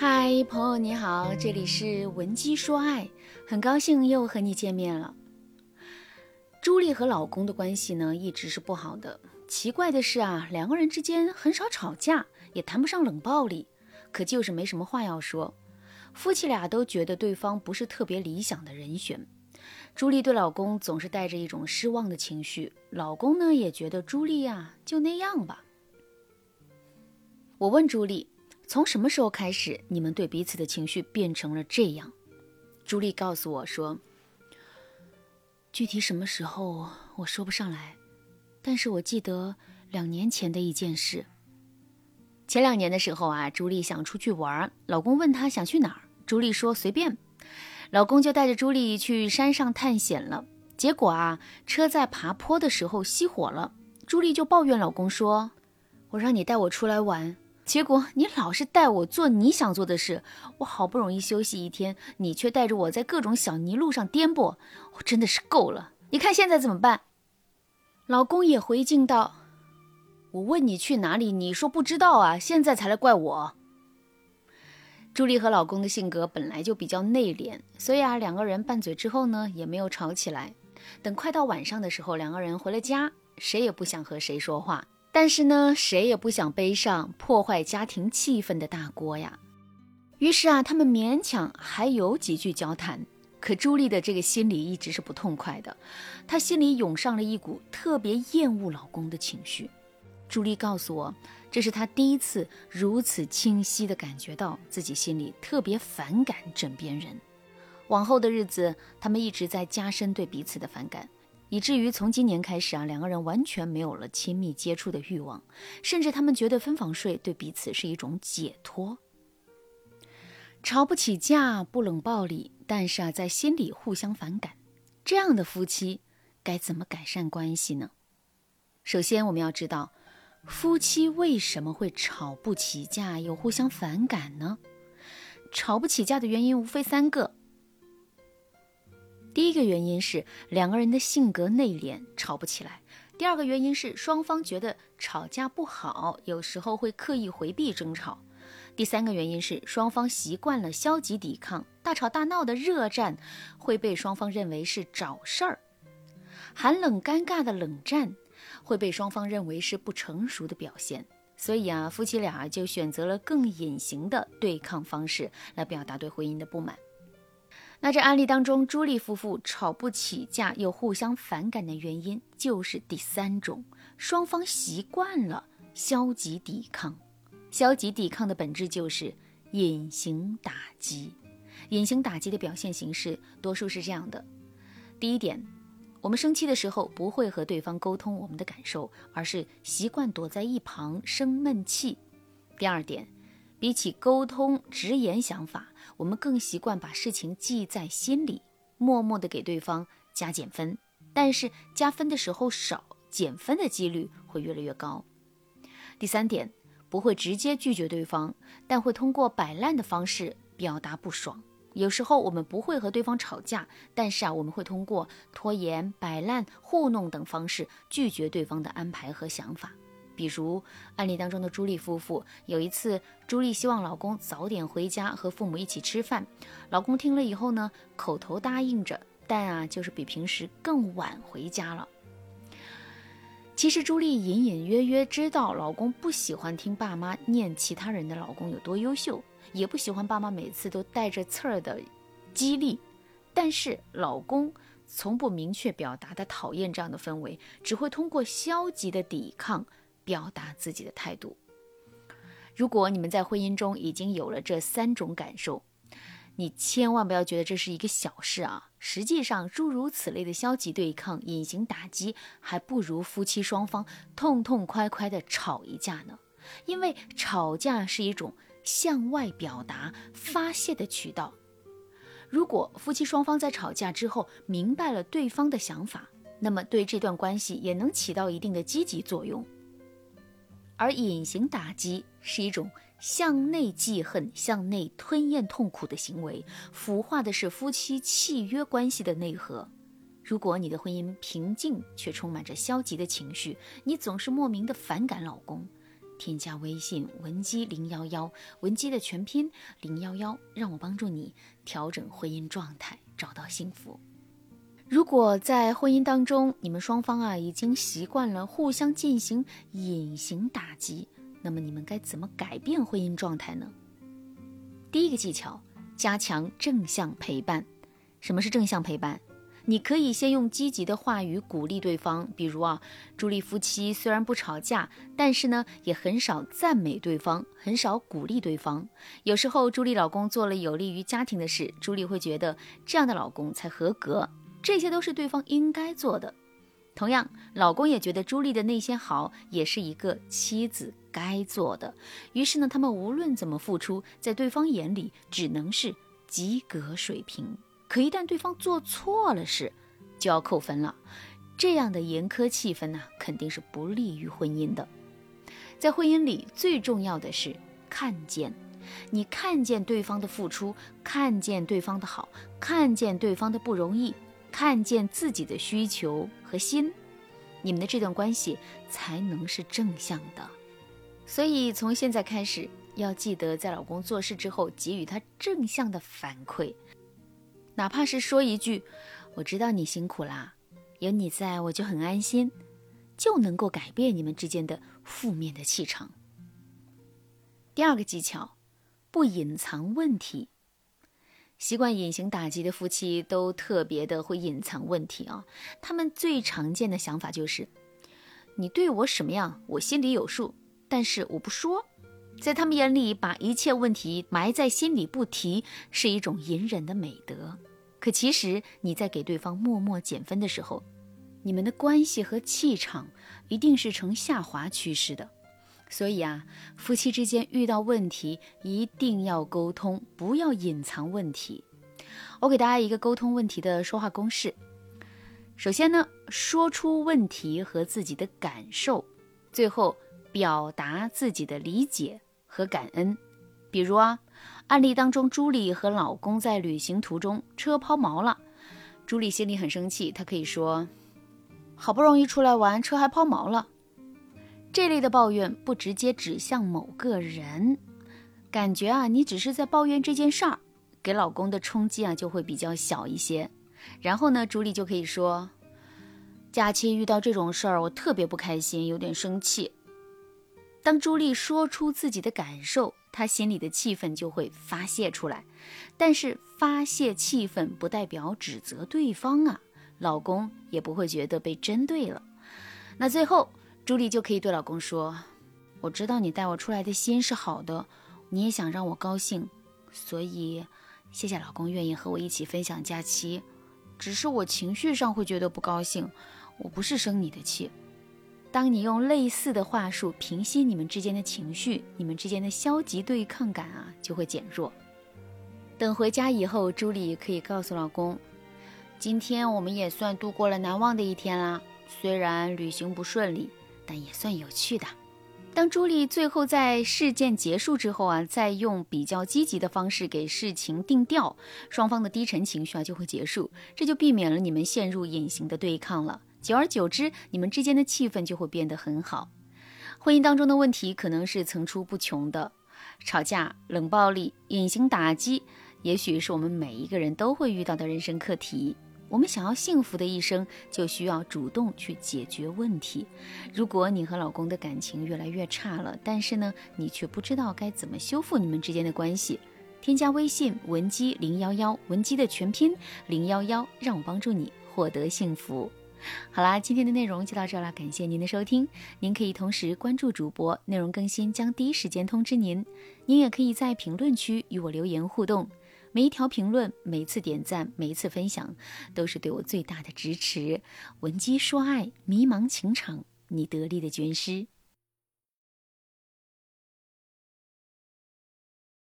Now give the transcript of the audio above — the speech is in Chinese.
嗨，朋友你好，这里是文姬说爱，很高兴又和你见面了。朱莉和老公的关系呢，一直是不好的。奇怪的是啊，两个人之间很少吵架，也谈不上冷暴力，可就是没什么话要说。夫妻俩都觉得对方不是特别理想的人选。朱莉对老公总是带着一种失望的情绪，老公呢也觉得朱莉呀就那样吧。我问朱莉。从什么时候开始，你们对彼此的情绪变成了这样？朱莉告诉我说：“具体什么时候我说不上来，但是我记得两年前的一件事。前两年的时候啊，朱莉想出去玩，老公问她想去哪儿，朱莉说随便，老公就带着朱莉去山上探险了。结果啊，车在爬坡的时候熄火了，朱莉就抱怨老公说：‘我让你带我出来玩。’”结果你老是带我做你想做的事，我好不容易休息一天，你却带着我在各种小泥路上颠簸，我真的是够了。你看现在怎么办？老公也回敬道：“我问你去哪里，你说不知道啊，现在才来怪我。”朱莉和老公的性格本来就比较内敛，所以啊，两个人拌嘴之后呢，也没有吵起来。等快到晚上的时候，两个人回了家，谁也不想和谁说话。但是呢，谁也不想背上破坏家庭气氛的大锅呀。于是啊，他们勉强还有几句交谈。可朱莉的这个心里一直是不痛快的，她心里涌上了一股特别厌恶老公的情绪。朱莉告诉我，这是她第一次如此清晰地感觉到自己心里特别反感枕边人。往后的日子，他们一直在加深对彼此的反感。以至于从今年开始啊，两个人完全没有了亲密接触的欲望，甚至他们觉得分房睡对彼此是一种解脱。吵不起架，不冷暴力，但是啊，在心里互相反感，这样的夫妻该怎么改善关系呢？首先，我们要知道，夫妻为什么会吵不起架又互相反感呢？吵不起架的原因无非三个。第一个原因是两个人的性格内敛，吵不起来；第二个原因是双方觉得吵架不好，有时候会刻意回避争吵；第三个原因是双方习惯了消极抵抗，大吵大闹的热战会被双方认为是找事儿；寒冷尴尬的冷战会被双方认为是不成熟的表现。所以啊，夫妻俩就选择了更隐形的对抗方式来表达对婚姻的不满。那这案例当中，朱莉夫妇吵不起架又互相反感的原因，就是第三种，双方习惯了消极抵抗。消极抵抗的本质就是隐形打击。隐形打击的表现形式，多数是这样的：第一点，我们生气的时候不会和对方沟通我们的感受，而是习惯躲在一旁生闷气；第二点。比起沟通直言想法，我们更习惯把事情记在心里，默默的给对方加减分。但是加分的时候少，减分的几率会越来越高。第三点，不会直接拒绝对方，但会通过摆烂的方式表达不爽。有时候我们不会和对方吵架，但是啊，我们会通过拖延、摆烂、糊弄等方式拒绝对方的安排和想法。比如案例当中的朱莉夫妇，有一次，朱莉希望老公早点回家和父母一起吃饭，老公听了以后呢，口头答应着，但啊，就是比平时更晚回家了。其实朱莉隐隐约约知道老公不喜欢听爸妈念其他人的老公有多优秀，也不喜欢爸妈每次都带着刺儿的激励，但是老公从不明确表达他讨厌这样的氛围，只会通过消极的抵抗。表达自己的态度。如果你们在婚姻中已经有了这三种感受，你千万不要觉得这是一个小事啊！实际上，诸如此类的消极对抗、隐形打击，还不如夫妻双方痛痛快快的吵一架呢。因为吵架是一种向外表达、发泄的渠道。如果夫妻双方在吵架之后明白了对方的想法，那么对这段关系也能起到一定的积极作用。而隐形打击是一种向内记恨、向内吞咽痛苦的行为，腐化的是夫妻契约关系的内核。如果你的婚姻平静却充满着消极的情绪，你总是莫名的反感老公，添加微信文姬零幺幺，文姬的全拼零幺幺，让我帮助你调整婚姻状态，找到幸福。如果在婚姻当中，你们双方啊已经习惯了互相进行隐形打击，那么你们该怎么改变婚姻状态呢？第一个技巧，加强正向陪伴。什么是正向陪伴？你可以先用积极的话语鼓励对方，比如啊，朱莉夫妻虽然不吵架，但是呢，也很少赞美对方，很少鼓励对方。有时候朱莉老公做了有利于家庭的事，朱莉会觉得这样的老公才合格。这些都是对方应该做的，同样，老公也觉得朱莉的那些好也是一个妻子该做的。于是呢，他们无论怎么付出，在对方眼里只能是及格水平。可一旦对方做错了事，就要扣分了。这样的严苛气氛呢，肯定是不利于婚姻的。在婚姻里，最重要的是看见，你看见对方的付出，看见对方的好，看见对方的不容易。看见自己的需求和心，你们的这段关系才能是正向的。所以从现在开始，要记得在老公做事之后给予他正向的反馈，哪怕是说一句“我知道你辛苦啦，有你在我就很安心”，就能够改变你们之间的负面的气场。第二个技巧，不隐藏问题。习惯隐形打击的夫妻都特别的会隐藏问题啊，他们最常见的想法就是，你对我什么样，我心里有数，但是我不说。在他们眼里，把一切问题埋在心里不提，是一种隐忍的美德。可其实你在给对方默默减分的时候，你们的关系和气场一定是呈下滑趋势的。所以啊，夫妻之间遇到问题一定要沟通，不要隐藏问题。我给大家一个沟通问题的说话公式：首先呢，说出问题和自己的感受；最后表达自己的理解和感恩。比如啊，案例当中，朱莉和老公在旅行途中车抛锚了，朱莉心里很生气，她可以说：“好不容易出来玩，车还抛锚了。”这类的抱怨不直接指向某个人，感觉啊，你只是在抱怨这件事儿，给老公的冲击啊就会比较小一些。然后呢，朱莉就可以说：“假期遇到这种事儿，我特别不开心，有点生气。”当朱莉说出自己的感受，她心里的气愤就会发泄出来。但是发泄气愤不代表指责对方啊，老公也不会觉得被针对了。那最后。朱莉就可以对老公说：“我知道你带我出来的心是好的，你也想让我高兴，所以谢谢老公愿意和我一起分享假期。只是我情绪上会觉得不高兴，我不是生你的气。当你用类似的话术平息你们之间的情绪，你们之间的消极对抗感啊就会减弱。等回家以后，朱莉可以告诉老公：今天我们也算度过了难忘的一天啦，虽然旅行不顺利。”但也算有趣的。当朱莉最后在事件结束之后啊，再用比较积极的方式给事情定调，双方的低沉情绪啊就会结束，这就避免了你们陷入隐形的对抗了。久而久之，你们之间的气氛就会变得很好。婚姻当中的问题可能是层出不穷的，吵架、冷暴力、隐形打击，也许是我们每一个人都会遇到的人生课题。我们想要幸福的一生，就需要主动去解决问题。如果你和老公的感情越来越差了，但是呢，你却不知道该怎么修复你们之间的关系，添加微信文姬零幺幺，文姬的全拼零幺幺，让我帮助你获得幸福。好啦，今天的内容就到这了，感谢您的收听。您可以同时关注主播，内容更新将第一时间通知您。您也可以在评论区与我留言互动。每一条评论，每一次点赞，每一次分享，都是对我最大的支持。闻鸡说爱，迷茫情场，你得力的军师。